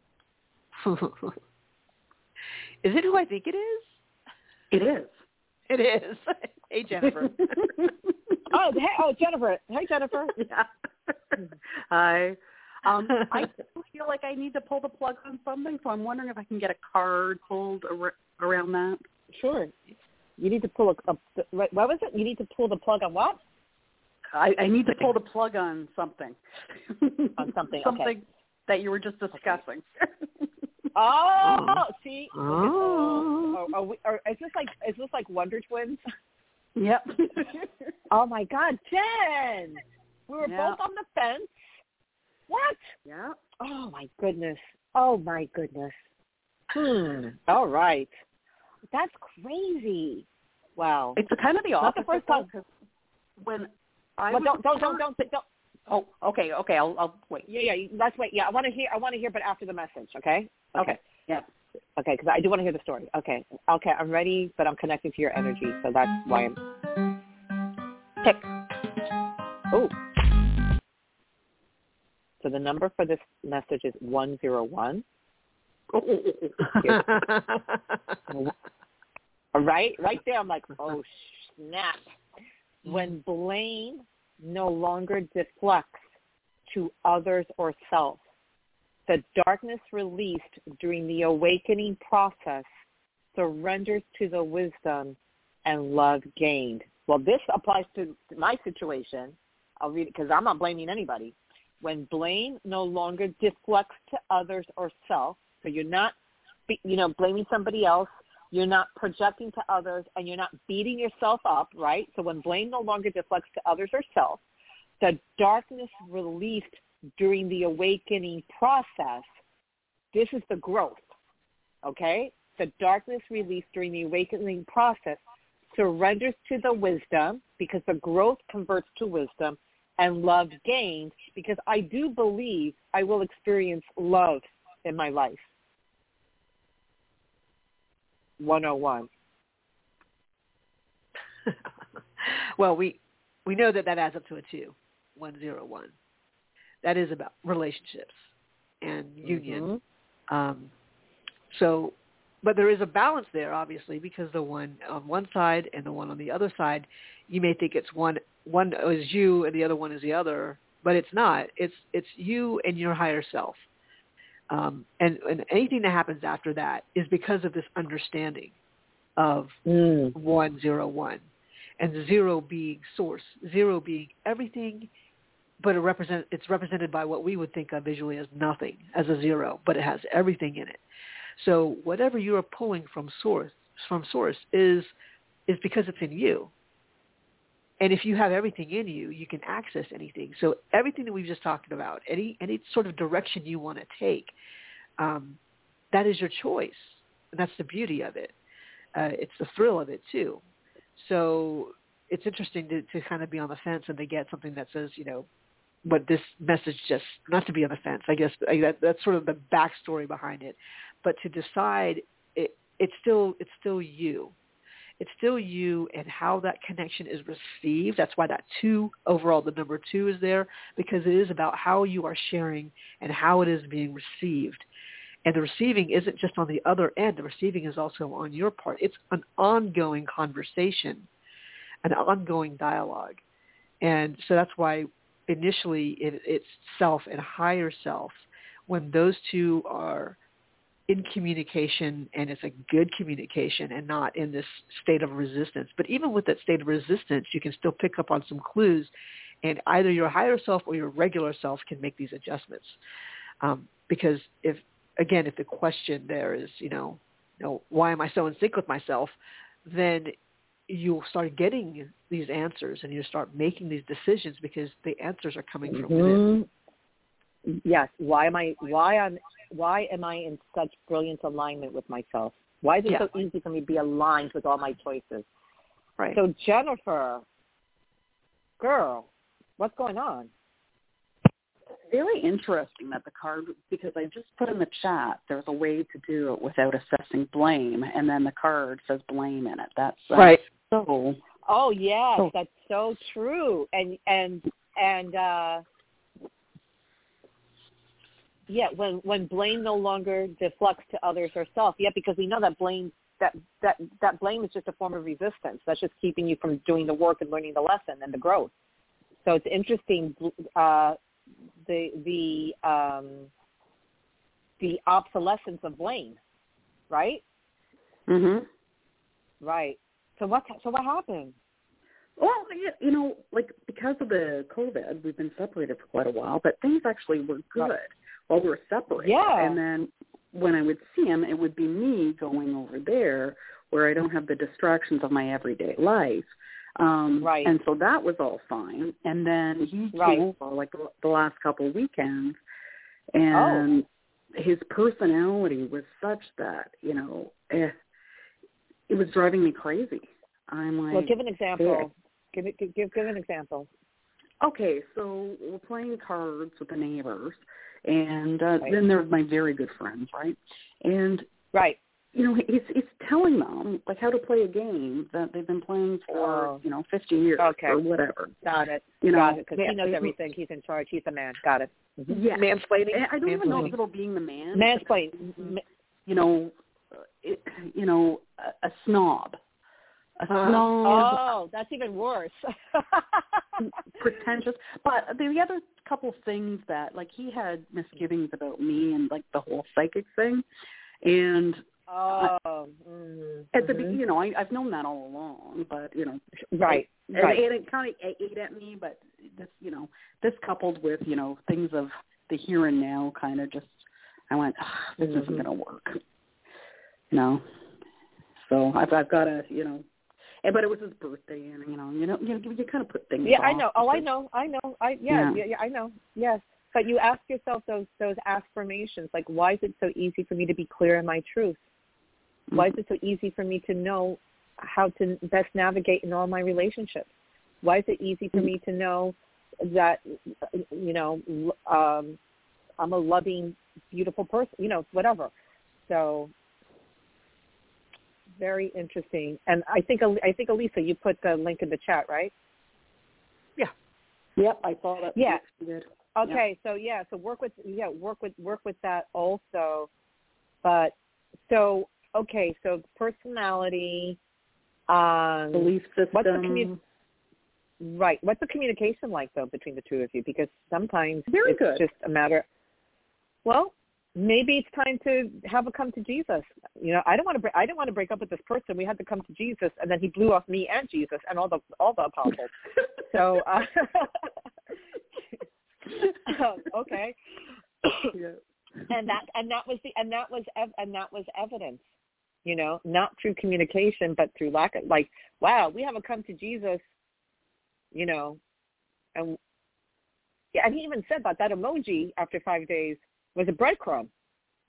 *laughs* is it who I think it is? It is. It is. Hey, Jennifer. *laughs* Oh, hey, oh, Jennifer. Hey, Jennifer. *laughs* yeah. Hi. Um, I *laughs* feel like I need to pull the plug on something, so I'm wondering if I can get a card pulled ar- around that. Sure. You need to pull a, a what was it? You need to pull the plug on what? I, I need to pull the plug on something. On something, okay. something that you were just discussing. Oh, see. Oh. Oh, are we, are, is this like is this like Wonder Twins? Yep. *laughs* Oh my God, Jen! We were Yeah. both on the fence. What? yeah. Oh my goodness. Oh my goodness. Hmm. All right. That's crazy. Wow. It's kind of the opposite. Not the first though, time. 'cause when I Well, was don't don't don't don't don't. Oh, okay, okay. I'll I'll wait. Yeah, yeah. Let's wait. Yeah, I want to hear. I want to hear, but after the message. Okay. Okay. Yeah. Okay, because I do want to hear the story. Okay. Okay, I'm ready, but I'm connecting to your energy, so that's why I'm. Pick. Oh. So the number for this message is one zero one. *laughs* Right, right there. I'm like, oh snap. When blame no longer deflects to others or self, the darkness released during the awakening process surrenders to the wisdom and love gained. Well, this applies to my situation. I'll read it because I'm not blaming anybody. When blame no longer deflects to others or self, so you're not, you know, blaming somebody else, you're not projecting to others, and you're not beating yourself up, right? So when blame no longer deflects to others or self, the darkness released during the awakening process, this is the growth, okay? The darkness released during the awakening process surrenders to the wisdom because the growth converts to wisdom and love gained because I do believe I will experience love in my life. 101. *laughs* well, we we know that that adds up to a two, one zero one. That is about relationships and union. Mhm. Um, so but there is a balance there, obviously, because the one on one side and the one on the other side, you may think it's one one is you and the other one is the other, but it's not. It's it's you and your higher self. Um, and, and anything that happens after that is because of this understanding of Mm. one zero one, and zero being source, zero being everything, but it represent it's represented by what we would think of visually as nothing, as a zero, but it has everything in it. So whatever you are pulling from source from source is is because it's in you. And if you have everything in you, you can access anything. So everything that we've just talked about, any any sort of direction you want to take, um, that is your choice. And that's the beauty of it. Uh, it's the thrill of it too. So it's interesting to, to kind of be on the fence and to get something that says, you know, what this message just not to be on the fence. I guess that, that's sort of the backstory behind it, but to decide it, it's still it's still you. It's still you and how that connection is received. That's why that two overall, the number two is there because it is about how you are sharing and how it is being received. And the receiving isn't just on the other end. The receiving is also on your part. It's an ongoing conversation, an ongoing dialogue. And so that's why initially it, it's self and higher self. When those two are in communication and it's a good communication and not in this state of resistance. But even with that state of resistance, you can still pick up on some clues and either your higher self or your regular self can make these adjustments. Um, because if, again, if the question there is, you know, you know, why am I so in sync with myself? Then you'll start getting these answers and you start making these decisions because the answers are coming from within. Mhm. Yes. Why am I? Why am Why am I in such brilliant alignment with myself? Why is it Yeah. so easy for me to be aligned with all my choices? Right. So Jennifer, girl, what's going on? Very interesting that the card, because I just put in the chat, there's a way to do it without assessing blame, and then the card says blame in it. That's uh, right. So Oh yes, Oh. that's so true. And and and uh yeah, when when blame no longer deflects to others or self. Yeah, because we know that blame that that that blame is just a form of resistance. That's just keeping you from doing the work and learning the lesson and the growth. So it's interesting uh the the um the obsolescence of blame, right? mhm. Right. So what so what happened? Well, you- know, like because of the COVID, we've been separated for quite a while, but things actually were good Right. while we were separated. Yeah. And then when I would see him, it would be me going over there where I don't have the distractions of my everyday life. Um, Right. And so that was all fine. And then he came Right. over like the, last couple of weekends, Oh. and his personality was such that you know, eh, it was driving me crazy. I'm like, Well, give an example. Give it give give, give an example. Okay, so we're playing cards with the neighbors, and uh, Right. then there's my very good friends, right? And Right. you know, he's he's telling them like how to play a game that they've been playing for Oh. you know 50 years Okay. or whatever. Got it. You know. Because he knows everything. He's in charge. He's the man. Got it. Yeah, Mansplaining. I don't even know if it'll being the man. Mansplain. Ma- You know, you know, a, a snob, a Uh-huh. snob. Oh, that's even worse. *laughs* pretentious. But the other couple things that like he had misgivings about me and like the whole psychic thing, and oh. Mm, at the mhm. you know, I, I've known that all along. But you know, Right. and, Right. and it kind of ate at me. But this, you know, this coupled with you know things of the here and now, kind of just, I went, this isn't Mhm. going to work. You know, so I've I've got to you know. And, but it was his birthday, and you know, you know, you, know, you kind of put things. Yeah, I know. Oh, I know. I know. I yeah, Yeah. yeah, yeah, I know. Yes. But you ask yourself those those afformations like why is it so easy for me to be clear in my truth? Why is it so easy for me to know how to best navigate in all my relationships? Why is it easy for me to know that you know um I'm a loving, beautiful person, you know, whatever. So very interesting. And I think I think Alyssa, you put the link in the chat, right? Yeah. Yep, I saw that. Yeah. You did. Okay, so yeah, so work with yeah, work with work with that also. But so okay, so personality, um, Belief system. What's the commu- right? What's the communication like though between the two of you? Because sometimes Very it's good. just a matter. Well, maybe it's time to have a come to Jesus. You know, I don't want to. Bre- I didn't want to break up with this person. We had to come to Jesus, and then he blew off me and Jesus and all the all the apostles. *laughs* so, uh, *laughs* um, okay. yeah. and that and that was the and that was ev- and that was evidence you know not through communication but through lack of like wow we haven't come to jesus you know and yeah and he even said that that emoji after five days was a breadcrumb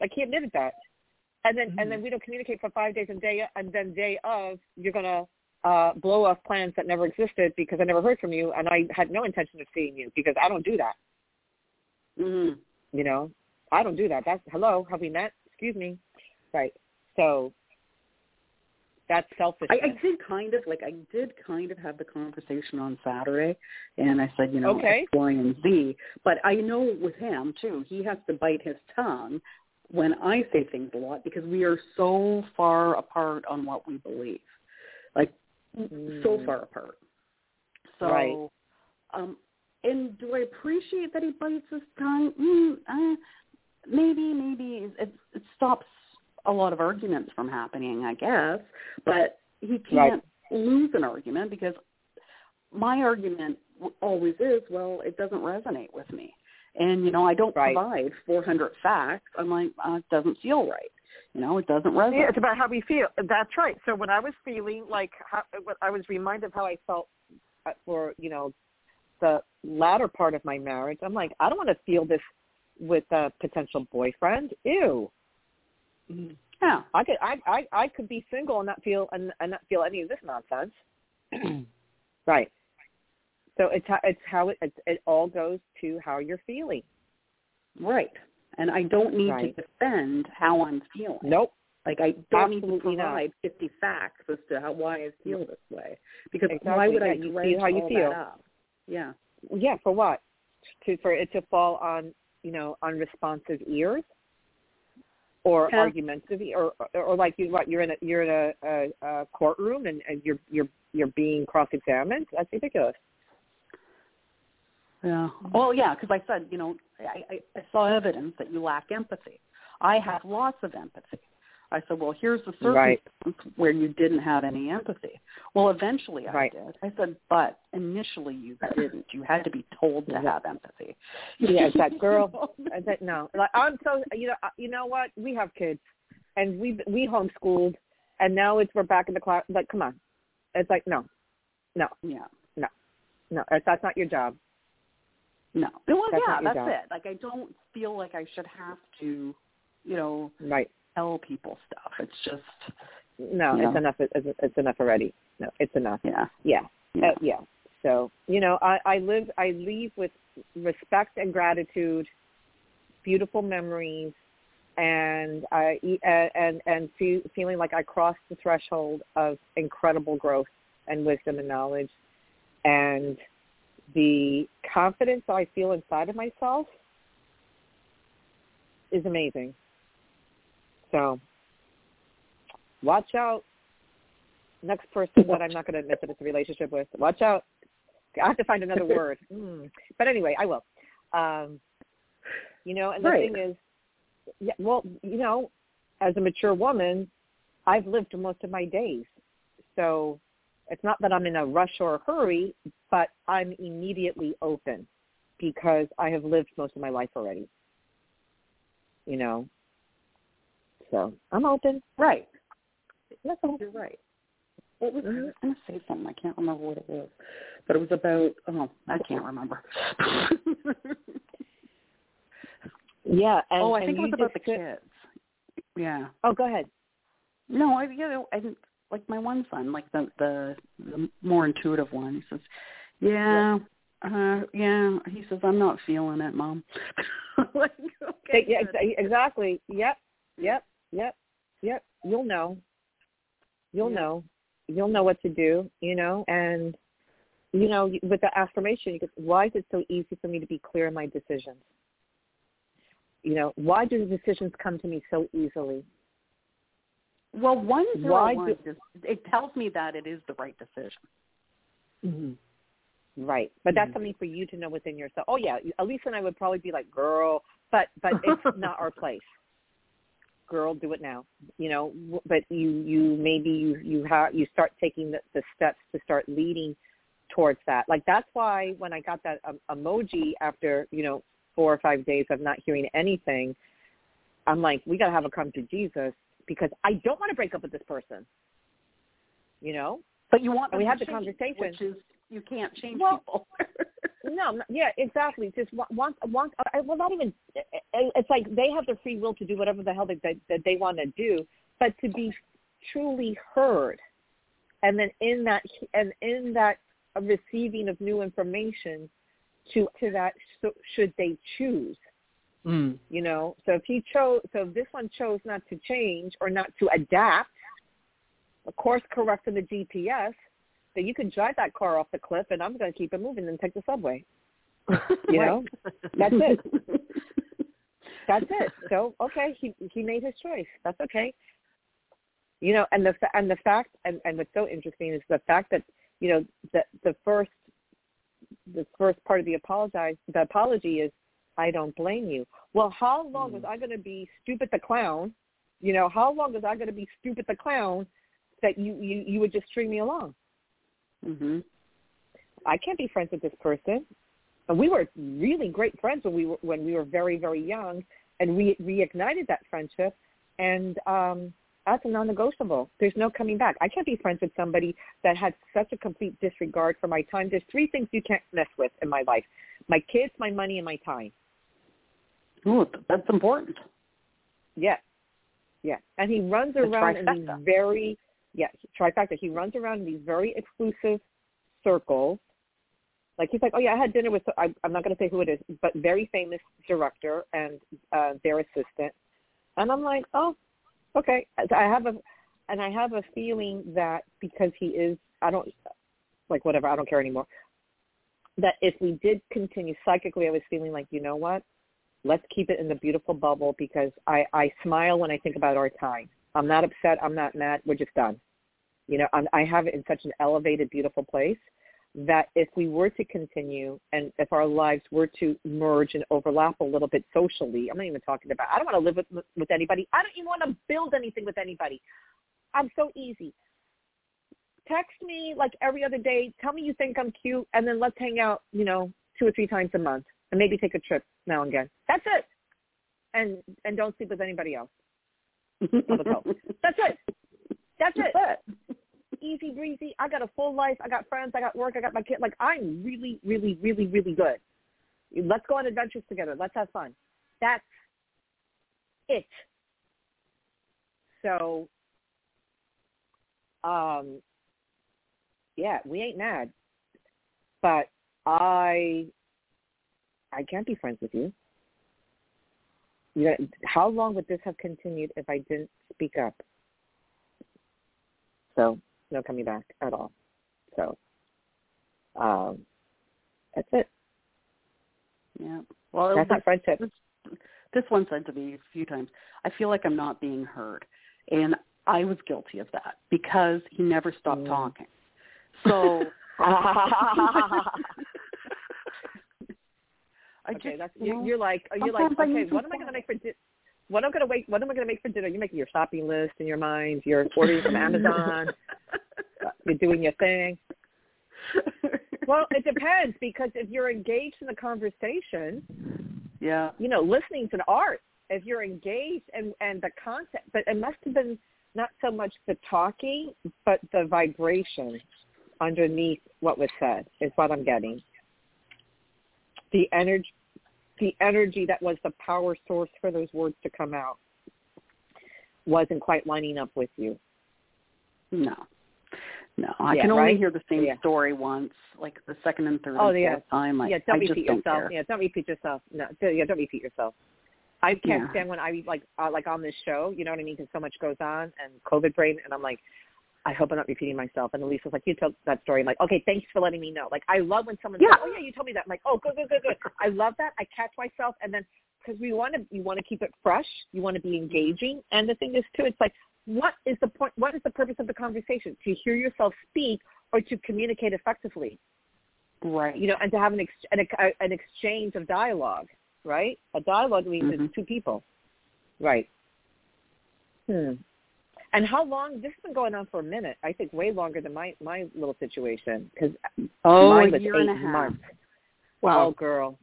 like he admitted that and then and then we don't communicate for five days and day and then day of you're gonna uh blow off plans that never existed because i never heard from you and i had no intention of seeing you because i don't do that mm you know, I don't do that. That's hello, have we met? Excuse me. Right. So that's selfish. I, I did kind of like I did kind of have the conversation on Saturday, and I said, you know, Okay. X, Y, and Z. But I know with him too, he has to bite his tongue when I say things a lot because we are so far apart on what we believe, like so Mm. far apart. So, Right. um, and do I appreciate that he bites his tongue? Mm, uh, maybe, maybe it, it stops a lot of arguments from happening, I guess. But he can't lose an argument because my argument always is, well, it doesn't resonate with me. And, you know, I don't Right. provide 400 facts. I'm like, uh, it doesn't feel right. You know, it doesn't resonate. Yeah, it's about how we feel. That's right. So when I was feeling like how, I was reminded of how I felt uh, for you know the latter part of my marriage. I'm like, I don't want to feel this with a potential boyfriend. Ew. Mhm. Yeah. I could I I I could be single and not feel and, and not feel any of this nonsense. *clears throat* right. So it's how it's how it it, it all goes to how you're feeling. Right. And I don't need Right. to defend how I'm feeling. Nope. Like I don't need to Absolutely not. provide 50 facts as to how why I feel this way. Because why would I Yeah, you dredge how you all feel. that up? Yeah. Yeah, for what? To for it to fall on you know unresponsive ears, or Yeah. argumentative, or, or or like you what you're in a you're in a, a, a courtroom and, and you're you're you're being cross examined. That's ridiculous. Yeah. Well, yeah, because I said, you know, I, I, I saw evidence that you lack empathy. I have lots of empathy. I said, well, here's the Right. where you didn't have any empathy. Well, eventually I Right. did. I said, but initially you didn't. You had to be told to have empathy. Yeah, that *laughs* girl. I said no. Like I'm so you know uh, you know what? We have kids, and we we homeschooled, and now it's we're back in the class. Like, come on, it's like no, no, yeah. no. That's that's not your job. No. Well, That's yeah, that's job. it. Like I don't feel like I should have to, you know, Right. Tell people stuff. It's just, No, Yeah. it's enough. It's, it's enough already. No, it's enough. yeah. Yeah. Yeah. Uh, yeah. So you know, I, I live. I leave with respect and gratitude, beautiful memories, and I and and feel, feeling like I crossed the threshold of incredible growth and wisdom and knowledge, and the confidence I feel inside of myself is amazing. So, watch out next person that I'm not going to admit that it's a relationship with. Watch out. I have to find another *laughs* word. Mm. But anyway, I will. Um, you know, and the Right. thing is, yeah, well, you know, as a mature woman, I've lived most of my days. So it's not that I'm in a rush or a hurry, but I'm immediately open because I have lived most of my life already. You know. So I'm open. Right. All. You're right. What was I Mhm. was going to say something? I can't remember what it was, but it was about. Oh, I can't remember. *laughs* Yeah. And, oh, I think it was about the sit- kids. Yeah. Oh, go ahead. No, I you know I think like my one son, like the the, the more intuitive one. He says, "Yeah, uh, yeah." He says, "I'm not feeling it, mom." *laughs* like, okay, yeah, ex- exactly. Yep. Yep. Yep. Yep. You'll know. You'll Yeah. know. You'll know what to do. You know, and you know, with the afformation, you could, why is it so easy for me to be clear in my decisions? You know, why do the decisions come to me so easily? Well, one Why do- it tells me that it is the right decision. hmm Right. But that's Mhm. something for you to know within yourself. Oh yeah, Alyssa and I would probably be like, "Girl," but but it's *laughs* not our place. Girl, do it now. You know, w- but you you maybe you you have you start taking the, the steps to start leading towards that. Like that's why when I got that um, emoji after you know four or five days of not hearing anything, I'm like, we got to have a come to Jesus because I don't want to break up with this person. You know, But you want And we had the conversation. which is you can't change Well, people. *laughs* No, yeah, exactly. Just want. I- Well, not even. Eh, eh, eh, it's like they have their free will to do whatever the hell that that, that they want to do, but to be truly heard, and then in that and in that receiving of new information, to to that so, should they choose, Mm. you know. So if he chose, so if this one chose not to change or not to adapt, of course, correct in the GPS, then you can drive that car off the cliff, and I'm going to keep it moving and take the subway. *laughs* You know, that's it. *laughs* That's it. So okay, he he made his choice. That's okay. You know, and the and the fact and and what's so interesting is the fact that you know that the first the first part of the apologize the apology is I don't blame you. Well, how long was mm. I going to be stupid the clown? You know, how long was I going to be stupid the clown that you you you would just string me along? Mhm. I can't be friends with this person. And we were really great friends when we were when we were very very young, and we reignited that friendship. And um, that's a non-negotiable. There's no coming back. I can't be friends with somebody that had such a complete disregard for my time. There's three things you can't mess with in my life: my kids, my money, and my time. Oh, that's important. Yeah, yeah. And he runs around and he's very yeah trifecta. He runs around in these very exclusive circles. Like he's like, oh yeah, I had dinner with. I, I'm not going to say who it is, but very famous director and uh, their assistant. And I'm like, oh, okay. I have a, and I have a feeling that because he is, I don't like whatever. I don't care anymore. That if we did continue psychically, I was feeling like, you know what? Let's keep it in the beautiful bubble because I I smile when I think about our time. I'm not upset. I'm not mad. We're just done. You know, I'm, I have it in such an elevated, beautiful place that if we were to continue and if our lives were to merge and overlap a little bit socially, I'm not even talking about, I don't want to live with, with anybody. I don't even want to build anything with anybody. I'm so easy. Text me like every other day. Tell me you think I'm cute, and then let's hang out, you know, two or three times a month, and maybe take a trip now and again. That's it. And and don't sleep with anybody else. *laughs* That's it. That's it That's it. easy breezy. I got a full life. I got friends. I got work. I got my kid. Like I'm really, really, really, really good. Let's go on adventures together. Let's have fun. That's it. So, um, yeah, we ain't mad, but I, I can't be friends with you. You know, how long would this have continued if I didn't speak up? So no coming back at all. So um, that's it. Yeah. Well, That's not friendship. this, this one said to me a few times, I feel like I'm not being heard. And I was guilty of that because he never stopped Mm. talking. So *laughs* *laughs* I okay, just, that's you you're, like you're like okay, what am I going to make for dinner? what am I going to wait? What am I going to make for dinner? You're making your shopping list in your mind. You're *laughs* ordering from Amazon. *laughs* You're doing your thing. *laughs* Well, it depends because if you're engaged in the conversation, yeah. you know, listening to the art, if you're engaged and and the content, but it must have been not so much the talking, but the vibration underneath what was said is what I'm getting. The energy, the energy that was the power source for those words to come out wasn't quite lining up with you. No. No, I Yeah, can only right? hear the same Yeah. story once, like the second and third Oh, and yeah. fourth time. I, yeah, don't I just repeat don't yourself. care. Yeah, don't repeat yourself. No, don't- yeah, don't repeat yourself. I can't Yeah. stand when I like uh, like on this show. You know what I mean? Because so much goes on and COVID brain, and I'm like, I hope I'm not repeating myself. And Elise was like, you told that story. I'm like, okay, thanks for letting me know. Like, I love when someone Yeah. says, oh yeah, you told me that. I'm like, oh, good, good, good, good. I love that. I catch myself, and then because we want to, you want to keep it fresh. You want to be engaging, and the thing is too, it's like what is the point? What is the purpose of the conversation? To hear yourself speak or to communicate effectively? Right. You know, and to have an ex- an, an exchange of dialogue, right? A dialogue means mm-hmm. it's two people, right? Hmm. And how long? This has been going on for a minute. I think way longer than my my little situation because oh, mine was a year eight and a half. months. Wow. Oh, girl,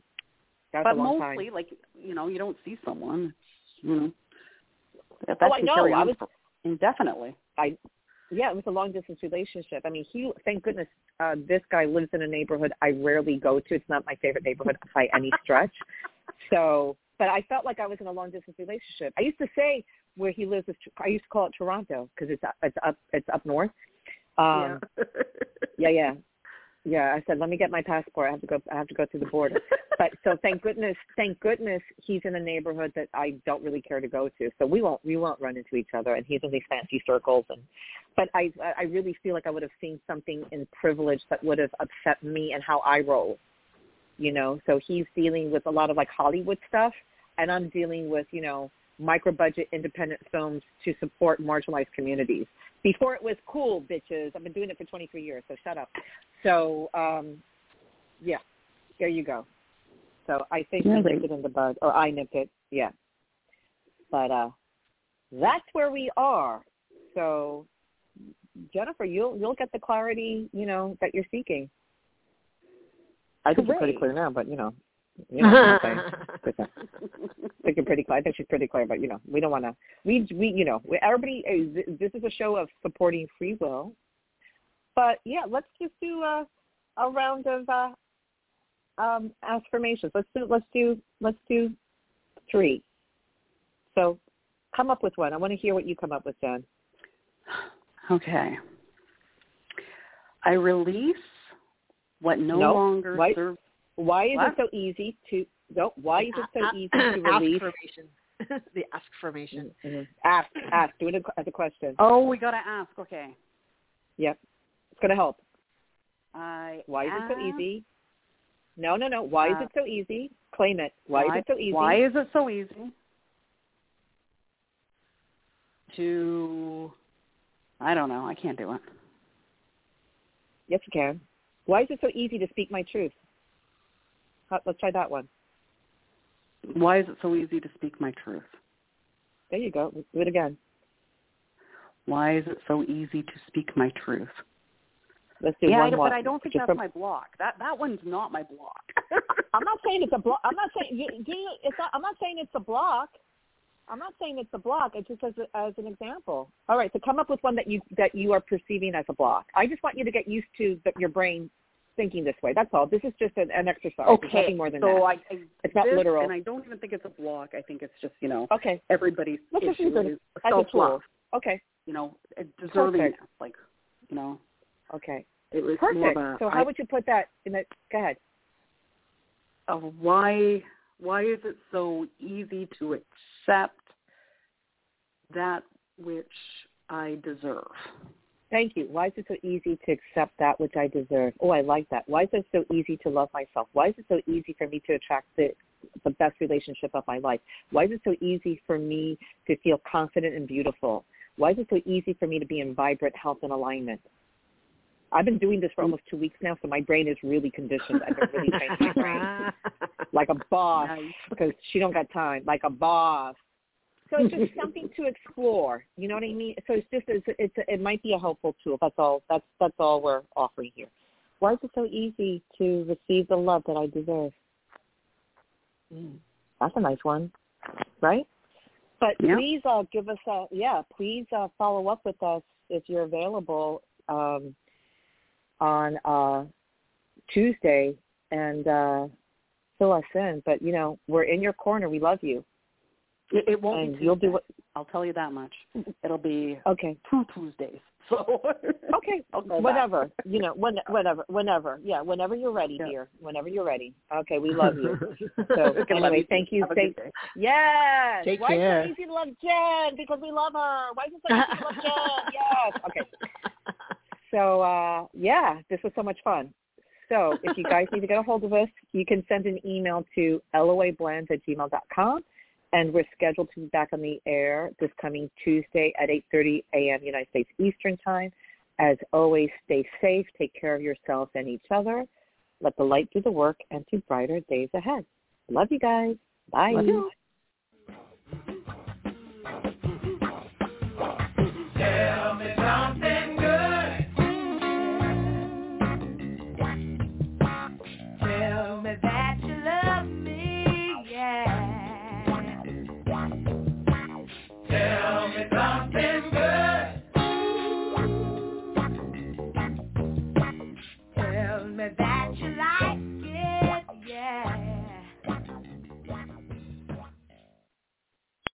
that's but mostly, time. like you know, you don't see someone. You know, that, Oh, that I can carry I on for indefinitely. I yeah, it was a long distance relationship. I mean, he thank goodness uh this guy lives in a neighborhood I rarely go to. It's not my favorite neighborhood by any stretch. So, but I felt like I was in a long distance relationship. I used to say where he lives is I used to call it Toronto because it's up, it's up it's up north. Um yeah, yeah. Yeah, I said, let me get my passport. I have to go. I have to go through the border. *laughs* but so thank goodness, thank goodness he's in a neighborhood that I don't really care to go to. So we won't we won't run into each other. And he's in these fancy circles. And but I I really feel like I would have seen something in privilege that would have upset me and how I roll. You know, so he's dealing with a lot of like Hollywood stuff, and I'm dealing with you know micro budget independent films to support marginalized communities. Before it was cool, bitches. I've been doing it for 23 years, so shut up. So, um, yeah, there you go. So I think we nipped it in the bud, or I nipped it, yeah. But uh, that's where we are. So, Jennifer, you'll you'll get the clarity, you know, that you're seeking. I think you're pretty clear now, but you know, you know what I'm saying. *laughs* But, uh, I think you're pretty clear. I think she's pretty clear, but you know, we don't want to. We we you know, everybody. uh, This is a show of supporting free will. But yeah, let's just do a, a round of uh, um, afformations. Let's do let's do let's do three. So, come up with one. I want to hear what you come up with, Jen. Okay. I release what no No, longer wait. serves. Why is What? it so easy to? No, why is it so easy to *coughs* release? Affirmation. *laughs* the affirmation. Mhm. Ask, ask. Do it as a question. Oh, we got to ask. Okay. Yep, it's gonna help. I Why is it so easy? No, no, no. Why is Uh, it so easy? Claim it. Why, is it so easy? Why is it so easy to? I don't know. I can't do it. Yes, you can. Why is it so easy to speak my truth? How- Let's try that one. Why is it so easy to speak my truth? There you go. Do it again. Why is it so easy to speak my truth? Let's do yeah, one I, more. but I don't think Just that's from- my block. That that one's not my block. *laughs* I'm not saying it's a block. I'm not saying you, do you, it's not, I'm not saying it's a block. I'm not saying it's a block. It's just as a, as an example. All right, so come up with one that you that you are perceiving as a block. I just want you to get used to the, your brain thinking this way. That's all. This is just an, an exercise. Okay, nothing more than so that. I, I It's not this, literal. and I don't even think it's a block. I think it's just you know Okay. everybody's Let's just issue use it is as self love. tool. Okay. You know, deservingness. Like, you know, Okay. it was more Perfect. of a, So I- how would you put that in the? Go ahead. of why why is it so easy to accept that which I deserve? Thank you. Why is it so easy to accept that which I deserve? Oh, I like that. Why is it so easy to love myself? Why is it so easy for me to attract the the best relationship of my life? Why is it so easy for me to feel confident and beautiful? Why is it so easy for me to be in vibrant health and alignment? I've been doing this for almost two weeks now, so my brain is really conditioned. I've been really *laughs* training my brain *laughs* like a boss because she don't got time, like a boss. So it's just something to explore. You know what I mean? So it's just it's, it's it might be a helpful tool. That's all. That's that's all we're offering here. Why is it so easy to receive the love that I deserve? Mm, that's a nice one, right? But Yeah. please uh, give us a yeah. Please uh, follow up with us if you're available um, on uh, Tuesday and uh, fill us in. But you know we're in your corner. We love you, It, it won't and be you'll do what. I'll tell you that much. *laughs* It'll be Okay. two Tuesdays. *laughs* So *laughs* Okay, I'll go back. whenever you know, when, whenever, whenever, yeah, whenever you're ready, Yeah. dear. Whenever you're ready. Okay, we love you. So Okay, anyway, you. thank you. Have a Thank good day. yes. Take Why care. is it so easy to love Jen? Because we love her. Why is it so easy to love Jen? Yes. Okay. So uh, yeah, this was so much fun. So if you guys need to get a hold of us, you can send an email to loablends at gmail.com. and we're scheduled to be back on the air this coming Tuesday at 8:30 a.m. United States Eastern Time. As always, stay safe, take care of yourselves and each other. Let the light do the work and to brighter days ahead. Love you guys. Bye. Love you. Tell me something.